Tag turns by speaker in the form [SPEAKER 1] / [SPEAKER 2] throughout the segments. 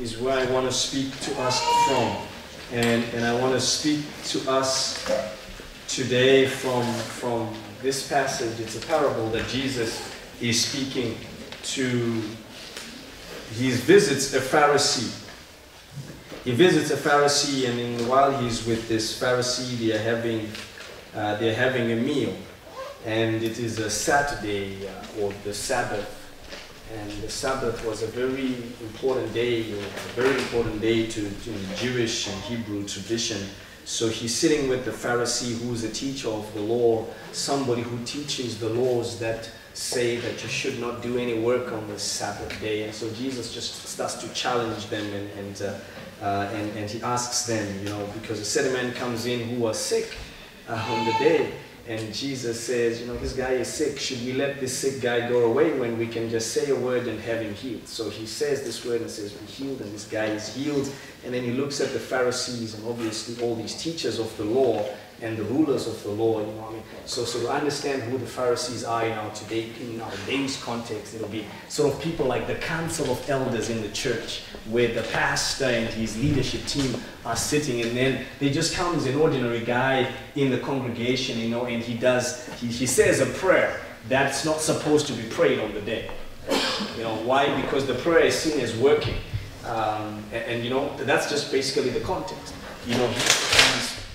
[SPEAKER 1] is where I want to speak to us from. And, and I want to speak to us today from, from this passage. It's a parable that Jesus is speaking to. He visits a Pharisee. He visits a Pharisee, and in, while he's with this Pharisee, they are having, uh, they are having a meal. And it is a Saturday uh, or the Sabbath and the Sabbath was a very important day, a very important day to, to Jewish and Hebrew tradition. So he's sitting with the Pharisee who's a teacher of the law, somebody who teaches the laws that say that you should not do any work on the Sabbath day. And so Jesus just starts to challenge them and, and, uh, uh, and, and he asks them, you know, because a certain man comes in who was sick uh, on the day and Jesus says, you know, this guy is sick. Should we let this sick guy go away when we can just say a word and have him healed? So he says this word and says, be healed, and this guy is healed. And then he looks at the Pharisees and obviously all these teachers of the law and the rulers of the law, you know what I mean? So, so to understand who the Pharisees are our today, in our day's context, it'll be sort of people like the council of elders in the church, where the pastor and his leadership team are sitting, and then they just comes an ordinary guy in the congregation, you know, and he does, he, he says a prayer that's not supposed to be prayed on the day. You know, why? Because the prayer is seen as working. Um, and, and, you know, that's just basically the context. You know,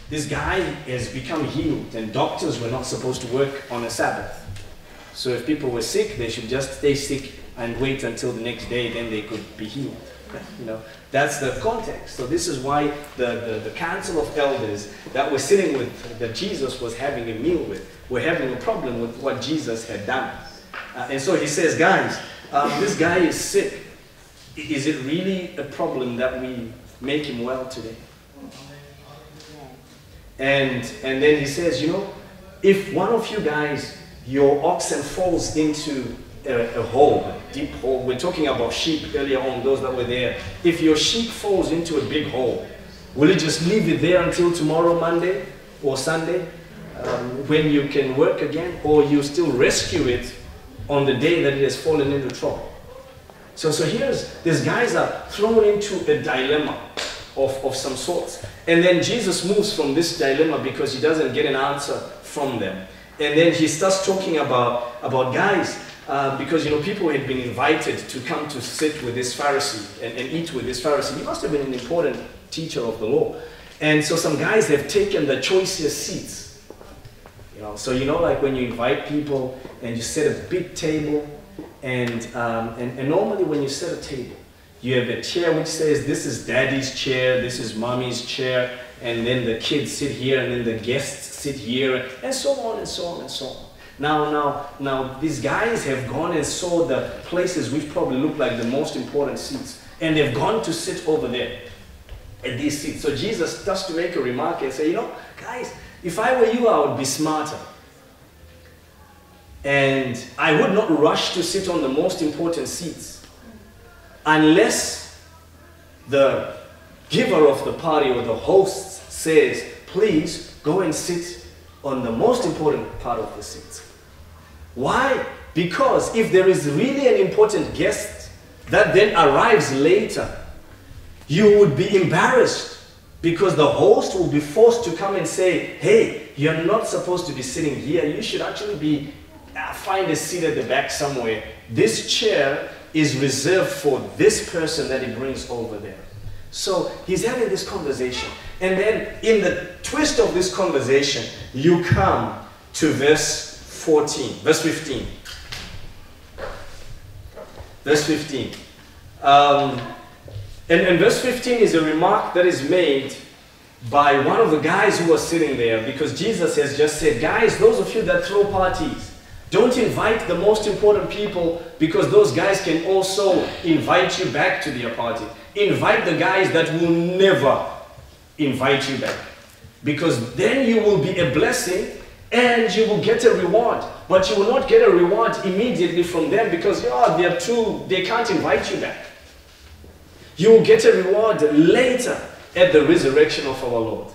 [SPEAKER 1] this guy has become healed, and doctors were not supposed to work on a Sabbath. So if people were sick, they should just stay sick and wait until the next day, then they could be healed. You know, that's the context. So this is why the, the, the council of elders that were sitting with, that Jesus was having a meal with, were having a problem with what Jesus had done. Uh, and so he says, guys, um, this guy is sick. Is it really a problem that we make him well today? And, and then he says, you know, if one of you guys, your oxen falls into a, a, hole, a deep hole, we're talking about sheep earlier on, those that were there. If your sheep falls into a big hole, will you just leave it there until tomorrow, Monday or Sunday, um, when you can work again? Or you still rescue it on the day that it has fallen into trouble? So, so here's, these guys are thrown into a dilemma of, of some sorts. And then Jesus moves from this dilemma because he doesn't get an answer from them. And then he starts talking about, about guys, uh, because you know people had been invited to come to sit with this Pharisee and, and eat with this Pharisee. He must have been an important teacher of the law. And so some guys have taken the choicest seats. You know, so you know like when you invite people and you set a big table and, um, and, and normally when you set a table, you have a chair which says, this is daddy's chair, this is mommy's chair, and then the kids sit here, and then the guests sit here, and so on and so on and so on. Now, now, now, these guys have gone and saw the places which probably look like the most important seats, and they've gone to sit over there at these seats. So Jesus starts to make a remark and say, you know, guys, if I were you, I would be smarter. And I would not rush to sit on the most important seats unless the giver of the party or the host says, please go and sit on the most important part of the seat. Why? Because if there is really an important guest that then arrives later, you would be embarrassed because the host will be forced to come and say, hey, you're not supposed to be sitting here. You should actually be, uh, find a seat at the back somewhere. This chair is reserved for this person that he brings over there. So he's having this conversation. And then in the twist of this conversation, you come to verse 14, verse 15. Verse 15. Um, and, and verse 15 is a remark that is made by one of the guys who was sitting there because Jesus has just said, Guys, those of you that throw parties, don't invite the most important people because those guys can also invite you back to their party. Invite the guys that will never invite you back. Because then you will be a blessing and you will get a reward. But you will not get a reward immediately from them because oh, they're too, they can't invite you back. You will get a reward later at the resurrection of our Lord.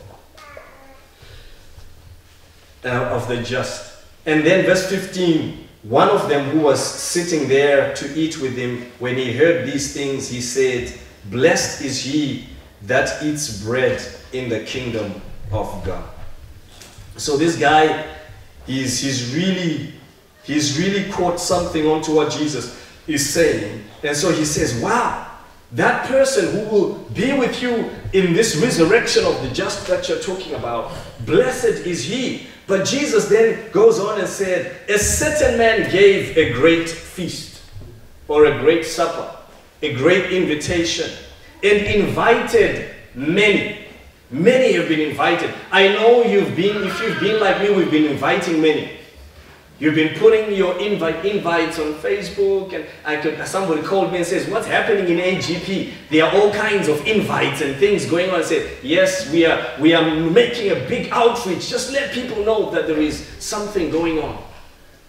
[SPEAKER 1] Uh, of the just. And then verse 15, one of them who was sitting there to eat with him, when he heard these things, he said, Blessed is he that eats bread in the kingdom of God. So this guy is he's really he's really caught something onto what Jesus is saying. And so he says, Wow, that person who will be with you in this resurrection of the just that you're talking about, blessed is he. But Jesus then goes on and said, A certain man gave a great feast or a great supper, a great invitation, and invited many. Many have been invited. I know you've been, if you've been like me, we've been inviting many. You've been putting your invite invites on Facebook, and I could, somebody called me and says, "What's happening in AGP? There are all kinds of invites and things going on." I said, "Yes, we are. We are making a big outreach. Just let people know that there is something going on,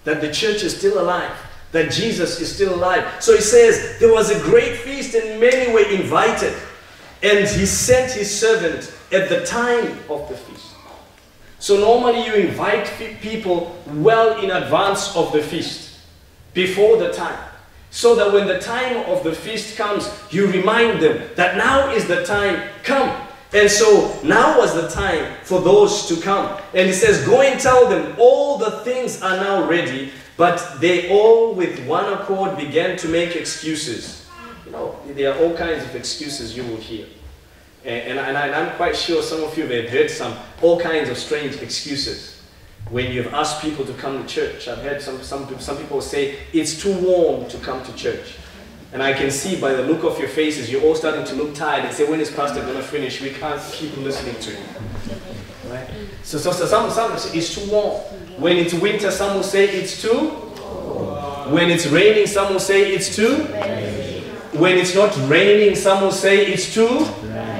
[SPEAKER 1] that the church is still alive, that Jesus is still alive." So he says, "There was a great feast, and many were invited, and he sent his servant at the time of the feast." So normally you invite people well in advance of the feast, before the time. So that when the time of the feast comes, you remind them that now is the time, come. And so now was the time for those to come. And he says, Go and tell them all the things are now ready. But they all, with one accord, began to make excuses. You know, there are all kinds of excuses you will hear. And, and, I, am quite sure some of you have heard some, all kinds of strange excuses when you've asked people to come to church. I've heard some, some, some people say, it's too warm to come to church. And I can see by the look of your faces, you're all starting to look tired and say, when is Pastor going to finish? We can't keep listening to him. Right? So, so, so some, some say it's too warm. When it's winter, some will say it's too. When it's raining, some will say it's too. When it's not raining, some will say it's too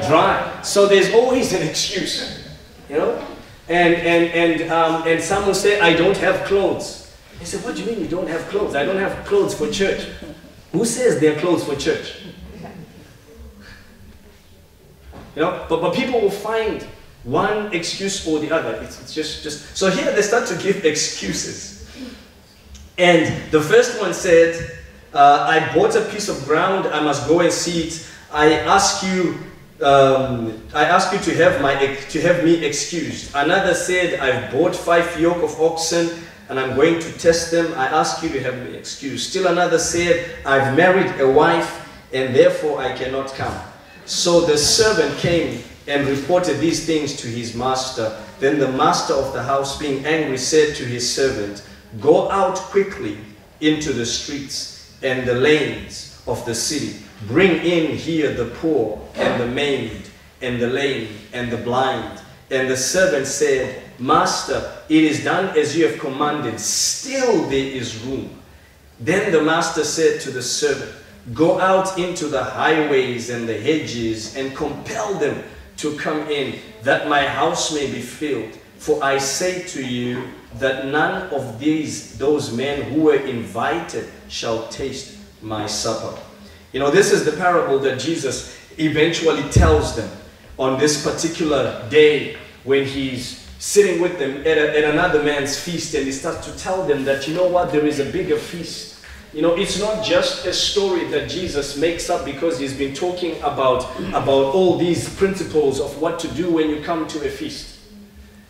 [SPEAKER 1] dry. So there's always an excuse, you know? And, and, and, um, and some will say, I don't have clothes. They said, what do you mean you don't have clothes? I don't have clothes for church. Who says they're clothes for church? You know, but, but people will find one excuse or the other. It's, it's just, just, so here they start to give excuses. And the first one said, uh, I bought a piece of ground, I must go and see it. I ask you um, I ask you to have, my, to have me excused. Another said, I've bought five yoke of oxen and I'm going to test them. I ask you to have me excused. Still another said, I've married a wife and therefore I cannot come. So the servant came and reported these things to his master. Then the master of the house, being angry, said to his servant, Go out quickly into the streets and the lanes of the city Bring in here the poor and the maimed and the lame and the blind. And the servant said, Master, it is done as you have commanded. Still there is room. Then the master said to the servant, Go out into the highways and the hedges and compel them to come in, that my house may be filled. For I say to you that none of these, those men who were invited, shall taste my supper. You know, this is the parable that Jesus eventually tells them on this particular day when he's sitting with them at, a, at another man's feast and he starts to tell them that, you know what, there is a bigger feast. You know, it's not just a story that Jesus makes up because he's been talking about, about all these principles of what to do when you come to a feast.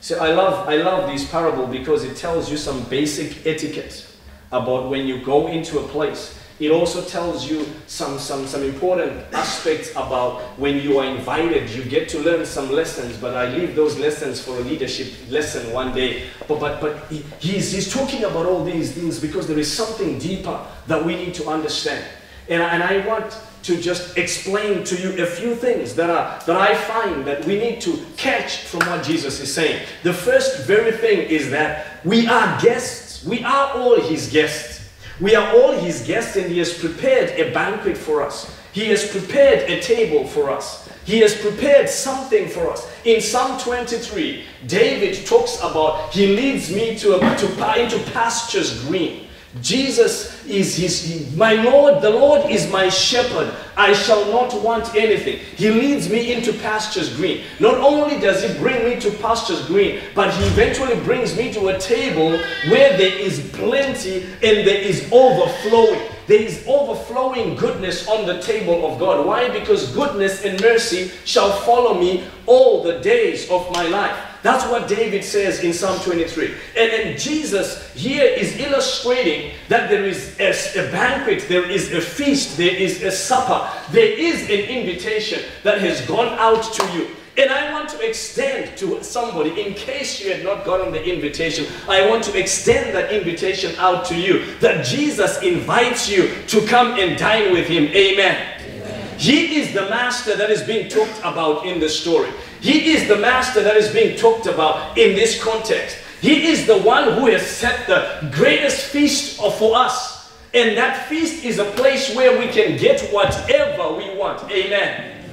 [SPEAKER 1] So I love, I love this parable because it tells you some basic etiquette about when you go into a place. It also tells you some, some, some important aspects about when you are invited, you get to learn some lessons, but I leave those lessons for a leadership lesson one day. But, but, but he, he's, he's talking about all these things because there is something deeper that we need to understand. And, and I want to just explain to you a few things that, are, that I find that we need to catch from what Jesus is saying. The first very thing is that we are guests. We are all his guests. We are all his guests and he has prepared a banquet for us. He has prepared a table for us. He has prepared something for us. In Psalm 23, David talks about, he leads me to, a, to into pastures green. Jesus is his, my Lord, the Lord is my shepherd. I shall not want anything. He leads me into pastures green. Not only does he bring me to pastures green, but he eventually brings me to a table where there is plenty and there is overflowing. There is overflowing goodness on the table of God. Why? Because goodness and mercy shall follow me all the days of my life. That's what David says in Psalm 23. And, and Jesus here is illustrating that there is a, a banquet, there is a feast, there is a supper, there is an invitation that has gone out to you. And I want to extend to somebody, in case you had not gotten the invitation, I want to extend that invitation out to you that Jesus invites you to come and dine with Him. Amen. Amen. He is the master that is being talked about in the story. He is the master that is being talked about in this context. He is the one who has set the greatest feast for us. And that feast is a place where we can get whatever we want. Amen.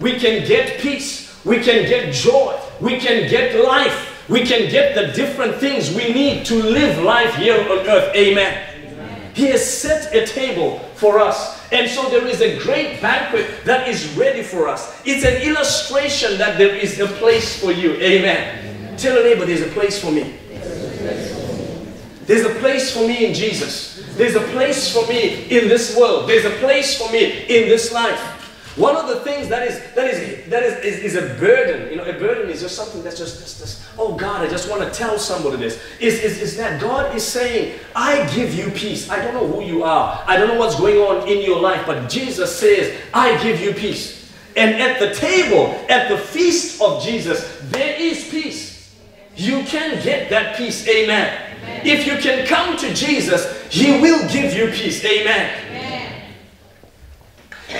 [SPEAKER 1] We can get peace. We can get joy. We can get life. We can get the different things we need to live life here on earth. Amen. He has set a table for us. And so there is a great banquet that is ready for us. It's an illustration that there is a place for you. Amen. Amen. Tell a neighbor, there's a place for me. There's a place for me in Jesus. There's a place for me in this world. There's a place for me in this life. One of the things that is that is that is, is, is, a burden, you know, a burden is just something that's just, just, just oh God, I just want to tell somebody this. Is, is, is that God is saying, I give you peace. I don't know who you are, I don't know what's going on in your life, but Jesus says, I give you peace. And at the table, at the feast of Jesus, there is peace. You can get that peace. Amen. Amen. If you can come to Jesus, He will give you peace. Amen. Amen.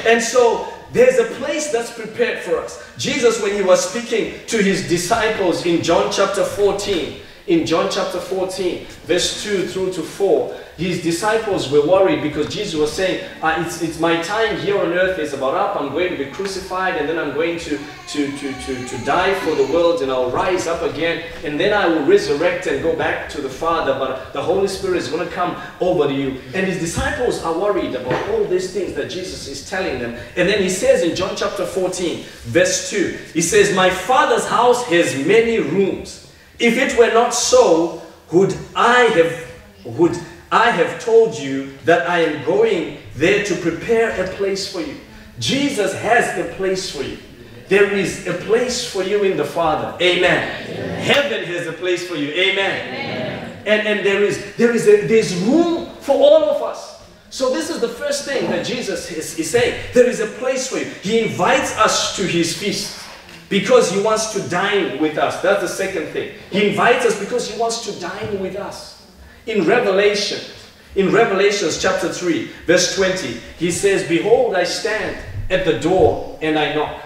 [SPEAKER 1] And so there's a place that's prepared for us. Jesus, when he was speaking to his disciples in John chapter 14, in John chapter 14, verse 2 through to 4, his disciples were worried because Jesus was saying, uh, it's, it's my time here on earth is about up. I'm going to be crucified and then I'm going to, to, to, to, to die for the world and I'll rise up again and then I will resurrect and go back to the Father. But the Holy Spirit is going to come over you. And his disciples are worried about all these things that Jesus is telling them. And then he says in John chapter 14, verse 2, he says, My Father's house has many rooms. If it were not so, would I have, would I have told you that I am going there to prepare a place for you. Jesus has a place for you. There is a place for you in the Father. Amen. Amen. Heaven has a place for you. Amen. Amen. And, and there is there is a, there's room for all of us. So this is the first thing that Jesus is, is saying. There is a place for you. He invites us to his feast because he wants to dine with us. That's the second thing. He invites us because he wants to dine with us. In Revelation, in Revelations chapter 3, verse 20, he says, Behold, I stand at the door and I knock.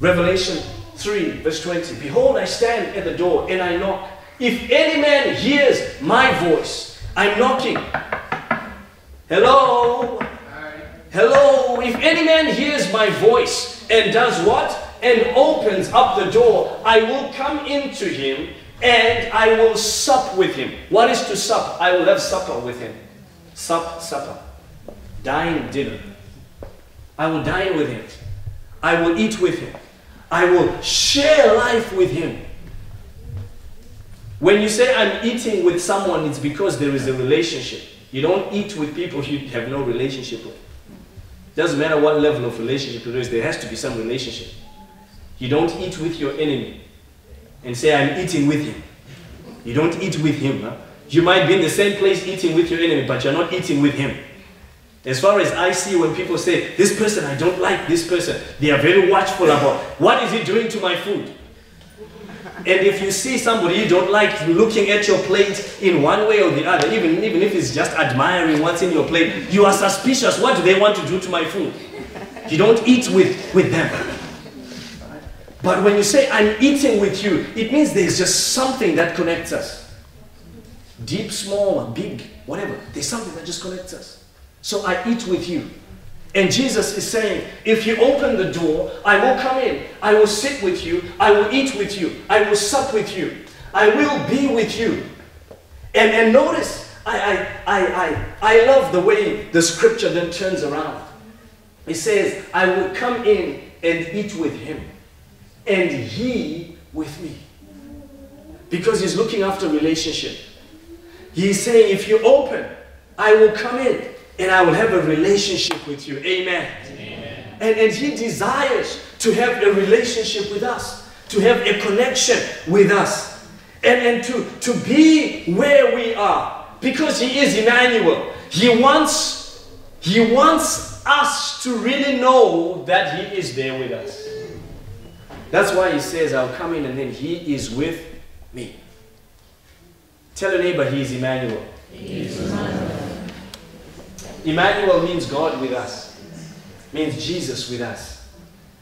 [SPEAKER 1] Revelation 3, verse 20, Behold, I stand at the door and I knock. If any man hears my voice, I'm knocking. Hello? Hello? If any man hears my voice and does what? And opens up the door, I will come into him and I will sup with him. What is to sup? I will have supper with him. Sup, supper. Dine, dinner. I will dine with him. I will eat with him. I will share life with him. When you say I'm eating with someone, it's because there is a relationship. You don't eat with people you have no relationship with. Doesn't matter what level of relationship there is, there has to be some relationship. You don't eat with your enemy and say, I'm eating with him. You don't eat with him. Huh? You might be in the same place eating with your enemy, but you're not eating with him. As far as I see, when people say, This person, I don't like this person, they are very watchful about what is he doing to my food. And if you see somebody you don't like looking at your plate in one way or the other, even, even if it's just admiring what's in your plate, you are suspicious. What do they want to do to my food? You don't eat with, with them. But when you say, I'm eating with you, it means there's just something that connects us. Deep, small, big, whatever. There's something that just connects us. So I eat with you. And Jesus is saying, if you open the door, I will come in. I will sit with you. I will eat with you. I will sup with you. I will be with you. And, and notice, I, I, I, I, I love the way the scripture then turns around. It says, I will come in and eat with him, and he with me. Because he's looking after relationship. He's saying, if you open, I will come in and I will have a relationship with you. Amen. Amen. And, and he desires to have a relationship with us, to have a connection with us, and, and to, to be where we are. Because he is Emmanuel. He wants, he wants us to really know that he is there with us. That's why he says, I'll come in and then he is with me. Tell your neighbor he is Emmanuel. He is Emmanuel. Emmanuel means God with us. Means Jesus with us.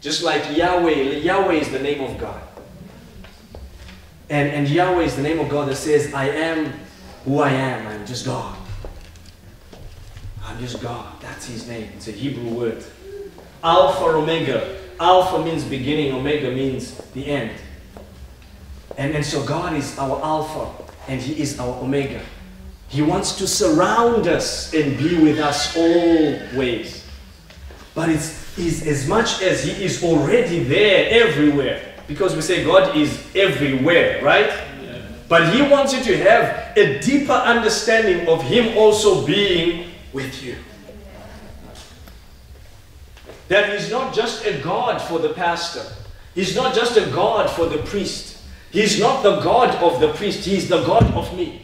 [SPEAKER 1] Just like Yahweh, Yahweh is the name of God. And, and Yahweh is the name of God that says, I am who I am. I'm just God. I'm just God. That's his name. It's a Hebrew word. Alpha, Omega. Alpha means beginning, Omega means the end. And, and so God is our Alpha and He is our Omega. He wants to surround us and be with us always. But it's, it's as much as He is already there everywhere. Because we say God is everywhere, right? Yeah. But He wants you to have a deeper understanding of Him also being with you. That He's not just a God for the pastor, He's not just a God for the priest, He's not the God of the priest, He's the God of me.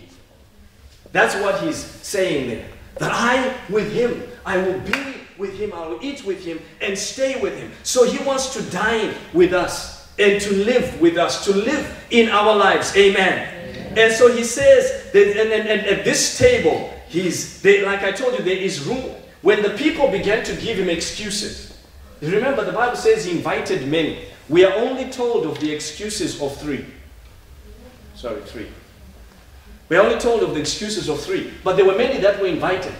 [SPEAKER 1] That's what He's saying there. That I, with Him, I will be with Him, I will eat with Him, and stay with Him. So He wants to dine with us and to live with us, to live in our lives. Amen. Amen. And so He says that and, and, and at this table, He's, they, like I told you, there is room. When the people began to give Him excuses, remember the Bible says He invited many. We are only told of the excuses of three. Sorry, three. We're only told of the excuses of three, but there were many that were invited.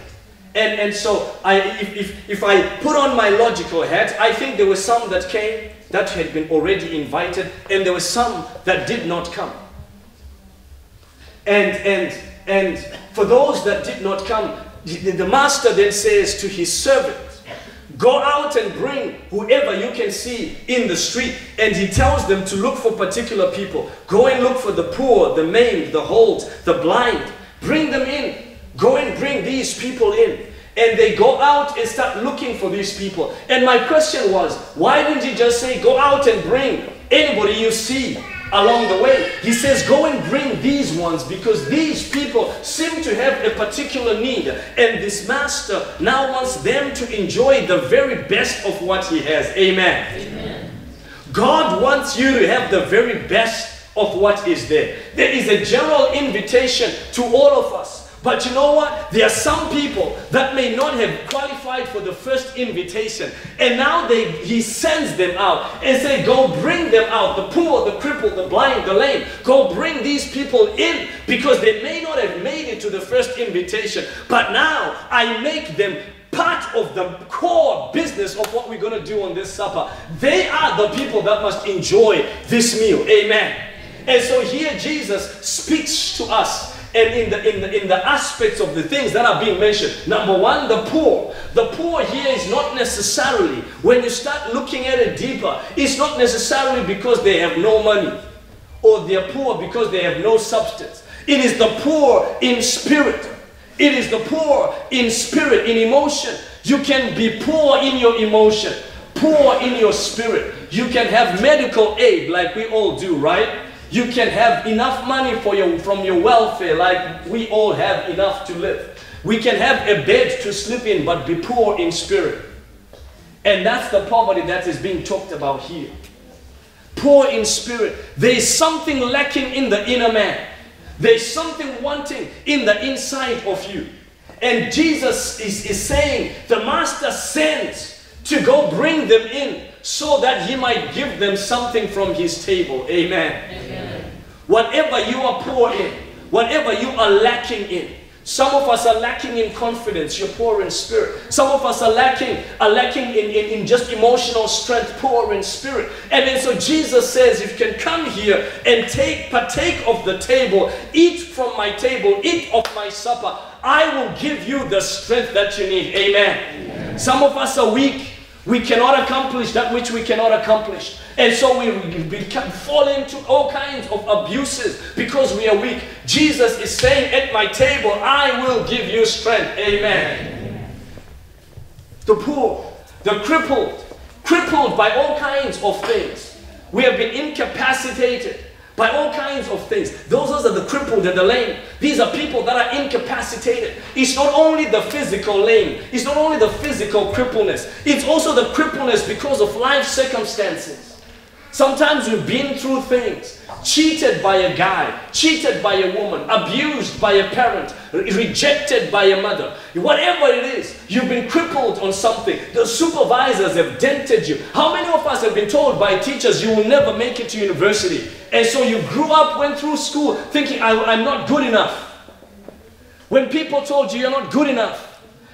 [SPEAKER 1] And, and so I, if, if, if I put on my logical hat, I think there were some that came that had been already invited, and there were some that did not come. And, and, and for those that did not come, the master then says to his servant, Go out and bring whoever you can see in the street. And he tells them to look for particular people. Go and look for the poor, the maimed, the halt, the blind. Bring them in. Go and bring these people in. And they go out and start looking for these people. And my question was, why didn't he just say, go out and bring anybody you see? Along the way. He says, Go and bring these ones because these people seem to have a particular need. And this master now wants them to enjoy the very best of what he has. Amen. Amen. God wants you to have the very best of what is there. There is a general invitation to all of us but you know what? There are some people that may not have qualified for the first invitation. And now they, he sends them out and say, go bring them out. The poor, the crippled, the blind, the lame. Go bring these people in because they may not have made it to the first invitation. But now I make them part of the core business of what we're going to do on this supper. They are the people that must enjoy this meal. Amen. And so here Jesus speaks to us and in the, in, the, in the aspects of the things that are being mentioned. Number one, the poor. The poor here is not necessarily, when you start looking at it deeper, it's not necessarily because they have no money or they're poor because they have no substance. It is the poor in spirit. It is the poor in spirit, in emotion. You can be poor in your emotion, poor in your spirit. You can have medical aid like we all do, right? You can have enough money for your, from your welfare, like we all have enough to live. We can have a bed to sleep in, but be poor in spirit. And that's the poverty that is being talked about here. Poor in spirit. There is something lacking in the inner man. There's something wanting in the inside of you. And Jesus is, is saying, the Master sends to go bring them in so that he might give them something from his table. Amen. Amen. Whatever you are poor in, whatever you are lacking in, Some of us are lacking in confidence, you're poor in spirit. Some of us are lacking, are lacking in, in, in just emotional strength, poor in spirit. And then so Jesus says, if you can come here and take, partake of the table, eat from my table, eat of my supper, I will give you the strength that you need. Amen. Amen. Some of us are weak. We cannot accomplish that which we cannot accomplish. And so we, we fall into all kinds of abuses because we are weak. Jesus is saying, At my table, I will give you strength. Amen. Amen. The poor, the crippled, crippled by all kinds of things. We have been incapacitated by all kinds of things. Those are the crippled and the lame. These are people that are incapacitated. It's not only the physical lame, it's not only the physical crippleness, it's also the crippleness because of life circumstances. Sometimes we've been through things cheated by a guy, cheated by a woman, abused by a parent, rejected by a mother. Whatever it is, you've been crippled on something. The supervisors have dented you. How many of us have been told by teachers you will never make it to university? And so you grew up, went through school thinking, I, am not good enough. When people told you you're not good enough,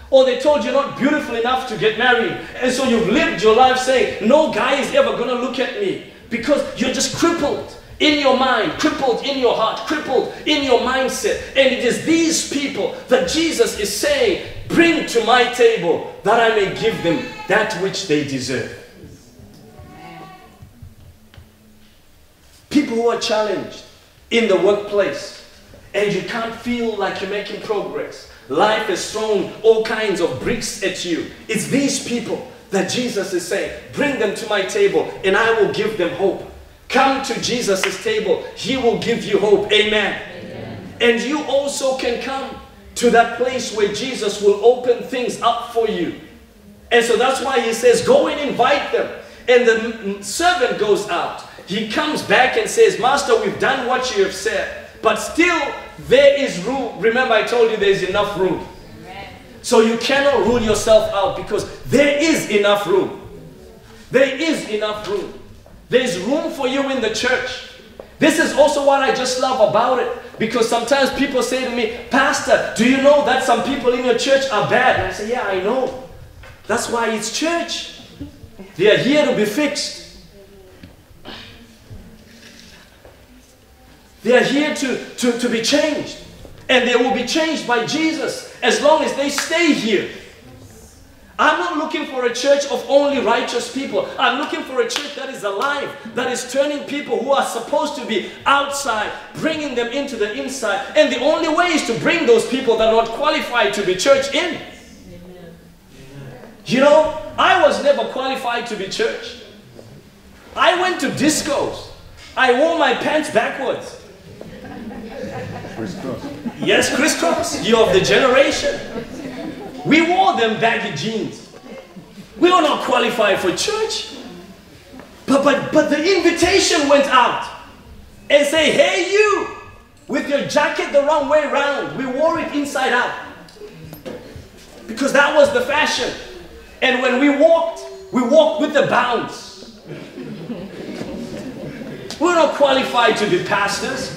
[SPEAKER 1] or they told you you're not beautiful enough to get married. And so you've lived your life saying, no guy is ever going to look at me. Because you're just crippled in your mind, crippled in your heart, crippled in your mindset. And it is these people that Jesus is saying, bring to my table that I may give them that which they deserve. People who are challenged in the workplace and you can't feel like you're making progress Life has thrown all kinds of bricks at you. It's these people that Jesus is saying, bring them to my table and I will give them hope. Come to Jesus' table, he will give you hope. Amen. Amen. And you also can come to that place where Jesus will open things up for you. And so that's why he says, go and invite them. And the servant goes out. He comes back and says, Master, we've done what you have said. But still, there is room. Remember, I told you there's enough room. So you cannot rule yourself out because there is enough room. There is enough room. There's room for you in the church. This is also what I just love about it. Because sometimes people say to me, Pastor, do you know that some people in your church are bad? And I say, Yeah, I know. That's why it's church. They are here to be fixed. They are here to, to, to be changed. And they will be changed by Jesus as long as they stay here. I'm not looking for a church of only righteous people. I'm looking for a church that is alive, that is turning people who are supposed to be outside, bringing them into the inside. And the only way is to bring those people that are not qualified to be church in. Amen. You know, I was never qualified to be church. I went to discos. I wore my pants backwards. Yes, crisscross. You're of the generation. We wore them baggy jeans. We were not qualified for church. But, but, but the invitation went out and say, hey you, with your jacket the wrong way around. We wore it inside out. Because that was the fashion. And when we walked, we walked with the bounce. We're not qualified to be pastors.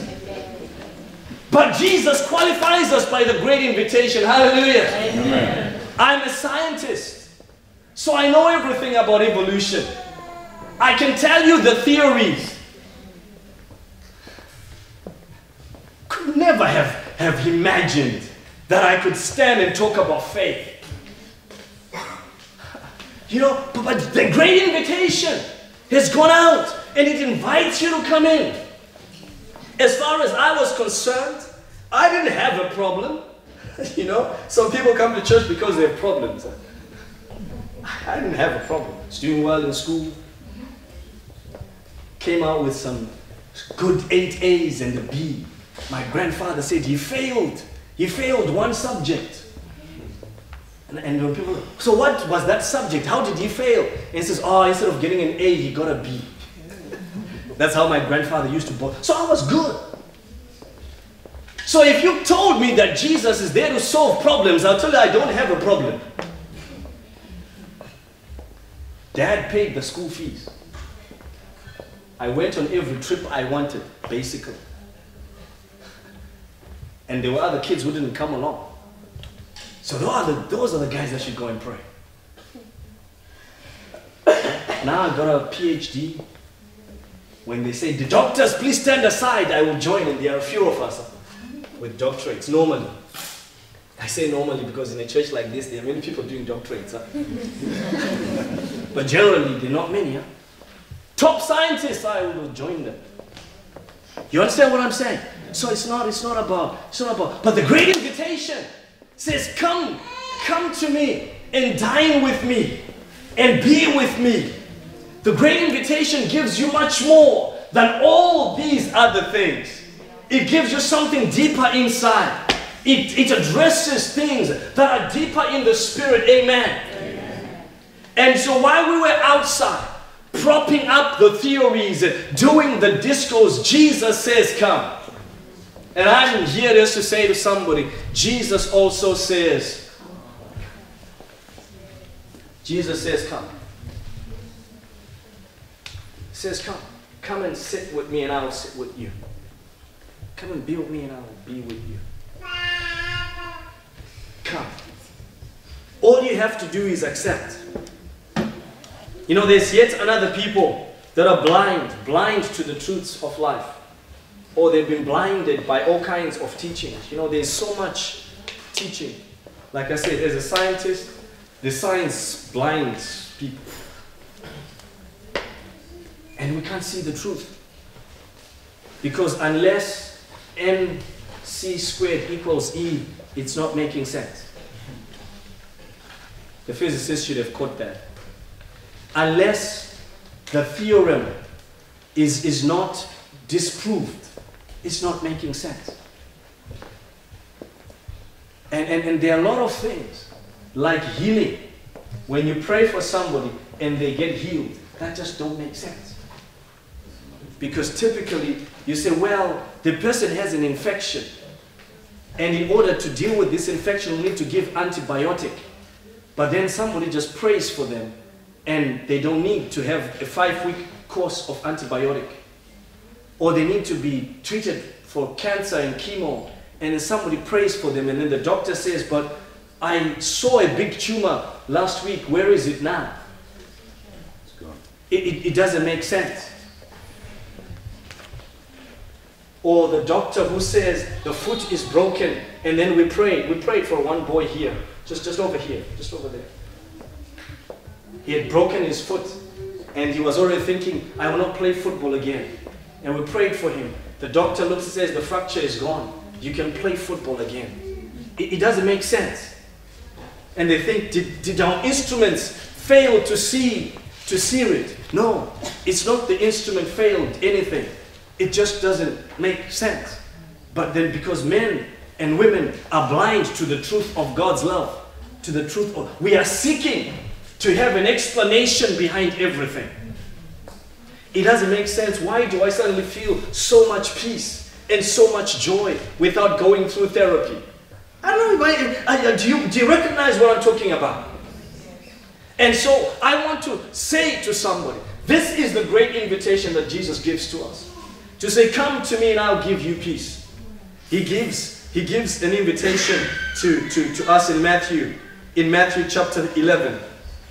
[SPEAKER 1] But Jesus qualifies us by the great invitation. Hallelujah. Amen. I'm a scientist. So I know everything about evolution. I can tell you the theories. Could never have, have imagined that I could stand and talk about faith. You know, but, but the great invitation has gone out and it invites you to come in. As far as I was concerned, I didn't have a problem. you know, some people come to church because they have problems. I didn't have a problem. Was doing well in school. Came out with some good eight A's and a B. My grandfather said he failed. He failed one subject. And, and people, so what was that subject? How did he fail? And he says, oh, instead of getting an A, he got a B. That's how my grandfather used to boast. So I was good. So if you told me that Jesus is there to solve problems, I'll tell you I don't have a problem. Dad paid the school fees. I went on every trip I wanted, basically. and there were other kids who didn't come along. So those are the, those are the guys that should go and pray. Now I've got a PhD. When they say, the doctors, please stand aside, I will join. And there are a few of us with doctorates, normally. I say normally because in a church like this, there are many people doing doctorates. Huh? but generally, there are not many. Huh? Top scientists, I will join them. You understand what I'm saying? So it's not, it's not about, it's not about, but the great invitation says, come, come to me and dine with me and be with me. The great invitation gives you much more than all these other things. It gives you something deeper inside. It, it addresses things that are deeper in the spirit. Amen. Amen. And so while we were outside, propping up the theories, doing the discourse, Jesus says, Come. And I'm here just to say to somebody, Jesus also says, Jesus says, Come. Says, Come. Come and sit with me, and I will sit with you. Come and be with me, and I will be with you. Come. All you have to do is accept. You know, there's yet another people that are blind, blind to the truths of life. Or they've been blinded by all kinds of teachings. You know, there's so much teaching. Like I said, as a scientist, the science blinds people. And we can't see the truth. Because unless mc squared equals E, it's not making sense. The physicist should have caught that. Unless the theorem is, is not disproved, it's not making sense. And, and, and there are a lot of things, like healing. When you pray for somebody and they get healed, that just don't make sense. Because typically you say, well, the person has an infection. And in order to deal with this infection, we need to give antibiotic. But then somebody just prays for them and they don't need to have a five week course of antibiotic. Or they need to be treated for cancer and chemo and then somebody prays for them and then the doctor says, but I saw a big tumor last week, where is it now? It, it, it doesn't make sense. Or the doctor who says the foot is broken, and then we pray. We prayed for one boy here, just, just over here, just over there. He had broken his foot, and he was already thinking, I will not play football again. And we prayed for him. The doctor looks and says, The fracture is gone. You can play football again. It, it doesn't make sense. And they think, did, did our instruments fail to see to see it? No, it's not the instrument failed anything. It just doesn't make sense. But then because men and women are blind to the truth of God's love, to the truth of we are seeking to have an explanation behind everything. It doesn't make sense. Why do I suddenly feel so much peace and so much joy without going through therapy? I don't know. I, uh, uh, do, you, do you recognize what I'm talking about? And so I want to say to somebody, this is the great invitation that Jesus gives to us to say, Come to me and I'll give you peace. He gives, he gives an invitation to, to, to us in Matthew, in Matthew chapter 11.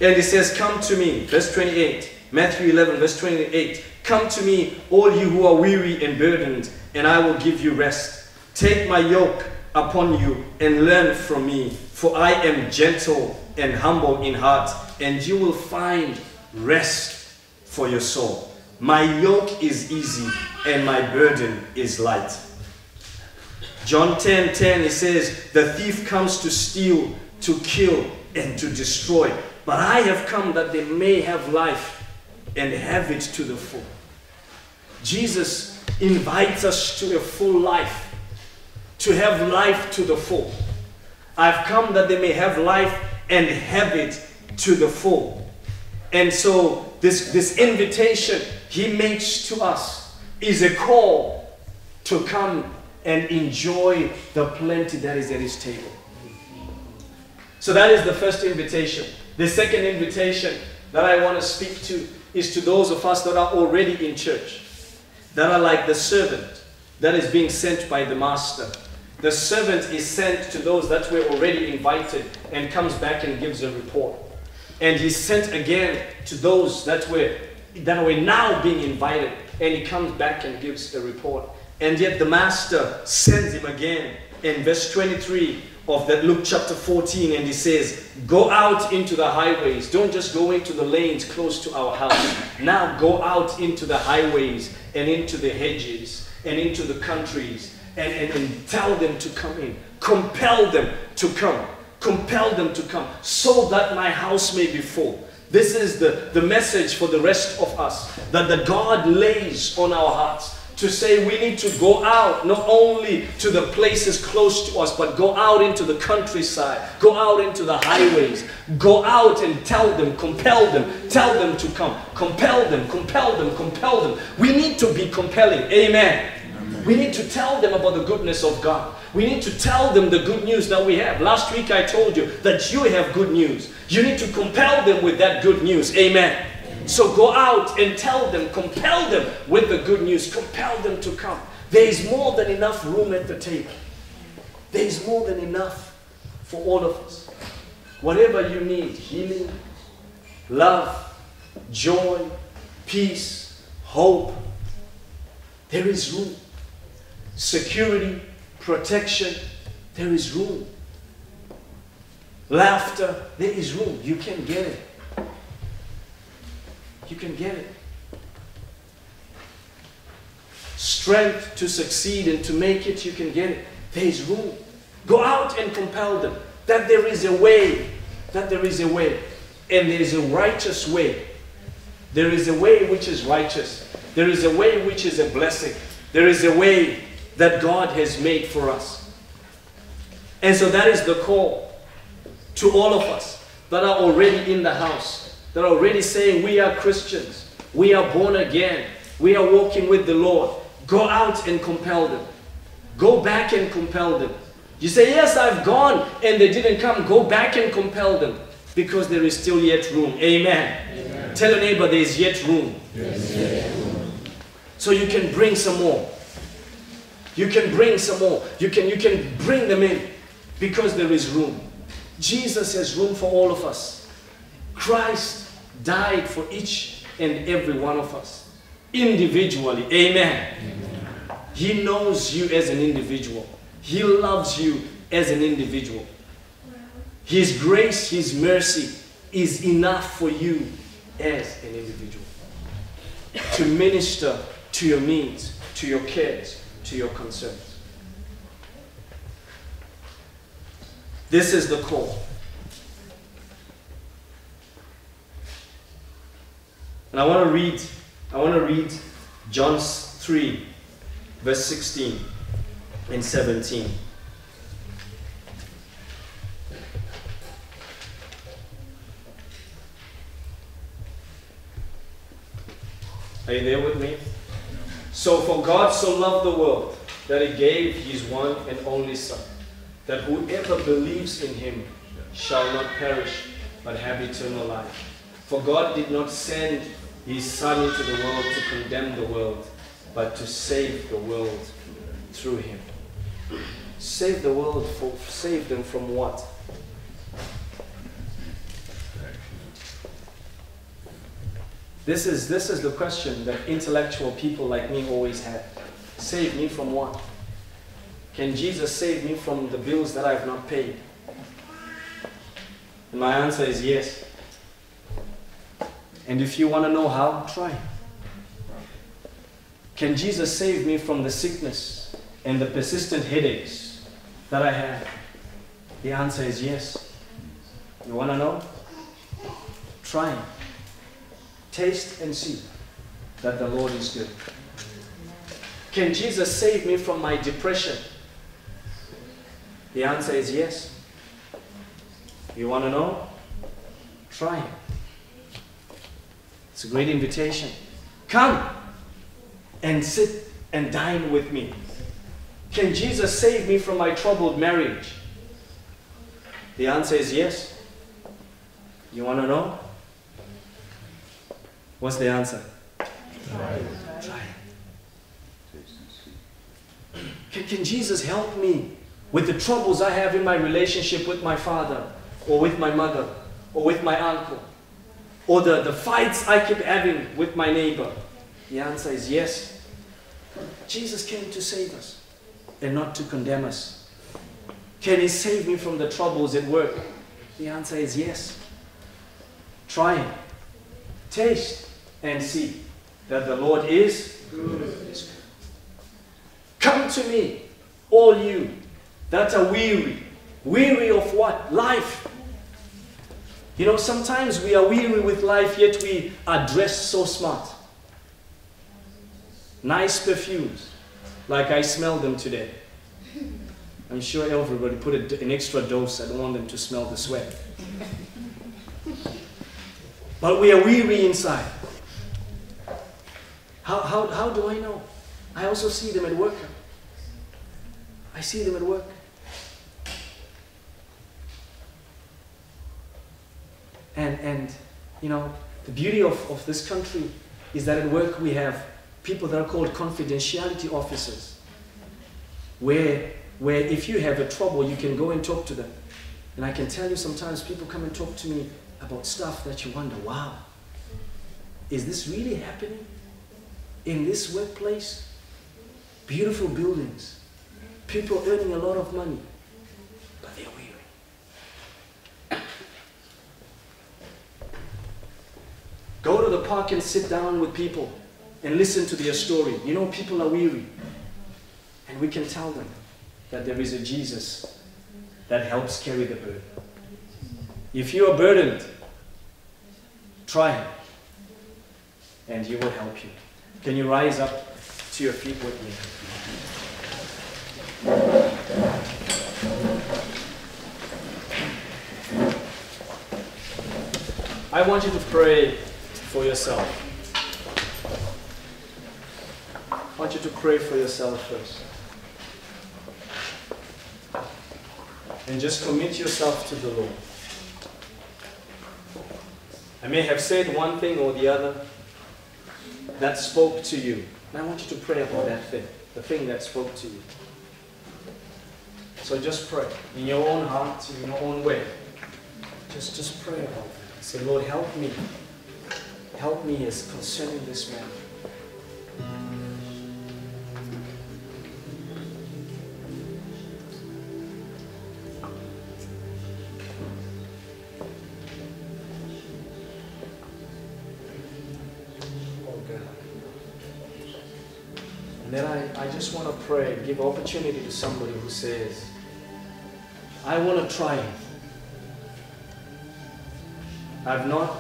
[SPEAKER 1] And he says, Come to me, verse 28. Matthew 11, verse 28. Come to me, all you who are weary and burdened, and I will give you rest. Take my yoke upon you and learn from me, for I am gentle and humble in heart, and you will find rest for your soul. My yoke is easy and my burden is light. John 10 10, it says, The thief comes to steal, to kill, and to destroy. But I have come that they may have life and have it to the full. Jesus invites us to a full life, to have life to the full. I've come that they may have life and have it to the full. And so, this, this invitation he makes to us is a call to come and enjoy the plenty that is at his table. So that is the first invitation. The second invitation that I want to speak to is to those of us that are already in church, that are like the servant that is being sent by the master. The servant is sent to those that were already invited and comes back and gives a report. And he's sent again to those that were that were now being invited, and he comes back and gives a report. And yet the master sends him again in verse 23 of that Luke chapter 14, and he says, Go out into the highways. Don't just go into the lanes close to our house. Now go out into the highways and into the hedges and into the countries and, and, and tell them to come in. Compel them to come. Compel them to come so that my house may be full. This is the, the message for the rest of us that the God lays on our hearts to say we need to go out not only to the places close to us, but go out into the countryside, go out into the highways, go out and tell them, compel them, tell them to come, compel them, compel them, compel them. We need to be compelling. Amen. We need to tell them about the goodness of God. We need to tell them the good news that we have. Last week I told you that you have good news. You need to compel them with that good news. Amen. So go out and tell them, compel them with the good news, compel them to come. There is more than enough room at the table. There is more than enough for all of us. Whatever you need healing, love, joy, peace, hope there is room. Security, protection there is room. Laughter there is room. You can get it. You can get it. Strength to succeed and to make it, you can get it. There is room. Go out and compel them that there is a way, that there is a way, and there is a righteous way. There is a way which is righteous. There is a way which is a blessing. There is a way that God has made for us. And so that is the call to all of us that are already in the house, that are already saying, We are Christians, we are born again, we are walking with the Lord. Go out and compel them. Go back and compel them. You say, Yes, I've gone and they didn't come. Go back and compel them because there is still yet room. Amen. Amen. Tell a neighbor there is yet room. Yes. So you can bring some more. You can bring some more. You can, you can bring them in because there is room. Jesus has room for all of us. Christ died for each and every one of us individually. Amen. Amen. He knows you as an individual. He loves you as an individual. His grace, His mercy is enough for you as an individual to minister to your needs, to your cares, to your concerns. This is the call. And I want to read, I want to read John 3, verse 16 and 17. Are you there with me? So, for God so loved the world that he gave his one and only Son, that whoever believes in him shall not perish, but have eternal life. For God did not send his Son into the world to condemn the world, but to save the world through him. Save the world, for, save them from what? This is, this is the question that intellectual people like me always have. Save me from what? Can Jesus save me from the bills that I've not paid? And my answer is yes. And if you want to know how, try. Can Jesus save me from the sickness and the persistent headaches that I have? The answer is yes. You want to know? Try. Taste and see that the Lord is good. Can Jesus save me from my depression? The answer is yes. You want to know? Try Him. It's a great invitation. Come and sit and dine with me. Can Jesus save me from my troubled marriage? The answer is yes. You want to know? What's the answer? Try. Try. Can, Jesus help me with the troubles I have in my relationship with my father, or with my mother, or with my uncle, or the, the fights I keep having with my neighbor? The answer is yes. Jesus came to save us and not to condemn us. Can He save me from the troubles at work? The answer is yes. Try Him. Taste and see that the Lord is good. Come to me, all you that are weary. Weary of what? Life. You know, sometimes we are weary with life, yet we are dressed so smart. Nice perfumes, like I smell them today. I'm sure everybody put a, an extra dose. I don't want them to smell the sweat. But we are weary inside. How, how, how do I know? I also see them at work. I see them at work. And, and you know, the beauty of, of this country is that at work we have people that are called confidentiality officers, where, where if you have a trouble, you can go and talk to them. And I can tell you sometimes people come and talk to me about stuff that you wonder, wow, is this really happening in this workplace? Beautiful buildings, people earning a lot of money, but they're weary. Go to the park and sit down with people and listen to their story. You know, people are weary. And we can tell them that there is a Jesus that helps carry the burden. If you are burdened, try him and he will help you. Can you rise up to your feet with me? I want you to pray for yourself. I want you to pray for yourself first. And just commit yourself to the Lord. I may have said one thing or the other that spoke to you. And I want you to pray about that thing, the thing that spoke to you. So just pray in your own heart, in your own way. Just, just pray about that. Say, Lord, help me. Help me as concerning this man. And then I, I just want to pray, give opportunity to somebody who says, I want to try it. I've not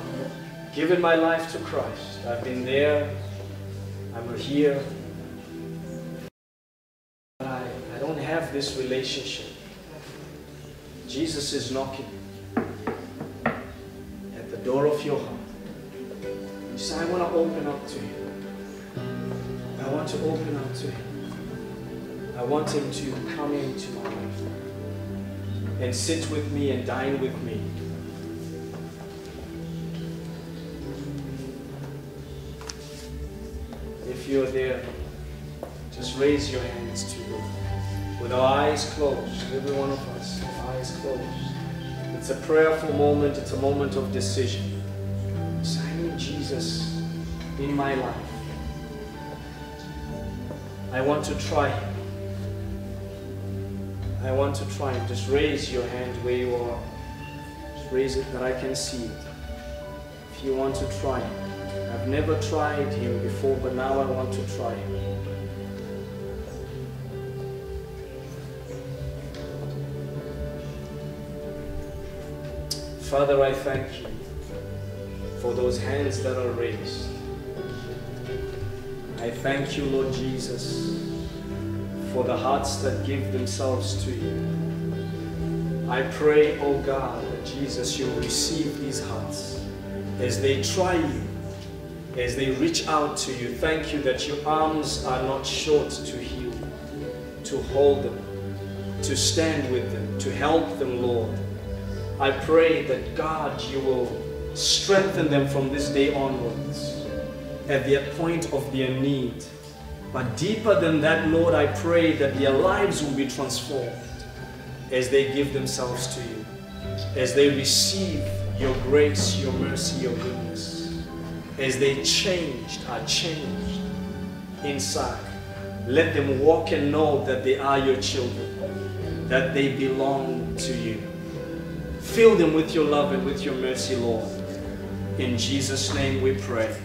[SPEAKER 1] given my life to Christ. I've been there. I'm here. But I, I don't have this relationship. Jesus is knocking at the door of your heart. You say, I want to open up to Him. To open up to Him. I want Him to come into my life and sit with me and dine with me. If you're there, just raise your hands to God. With our eyes closed, every one of us, with eyes closed. It's a prayerful moment, it's a moment of decision. I Jesus in my life. I want to try. I want to try. Just raise your hand where you are. Just raise it that I can see it. If you want to try. I've never tried Him before, but now I want to try Him. Father, I thank you for those hands that are raised. I thank you, Lord Jesus, for the hearts that give themselves to you. I pray, oh God, that Jesus, you receive these hearts as they try you, as they reach out to you. Thank you that your arms are not short to heal, to hold them, to stand with them, to help them, Lord. I pray that God, you will strengthen them from this day onwards at their point of their need. But deeper than that, Lord, I pray that their lives will be transformed. as they give themselves to you, as they receive your grace, your mercy, your goodness, as they changed, are changed inside. Let them walk and know that they are your children, that they belong to you. Fill them with your love and with your mercy, Lord. In Jesus' name we pray.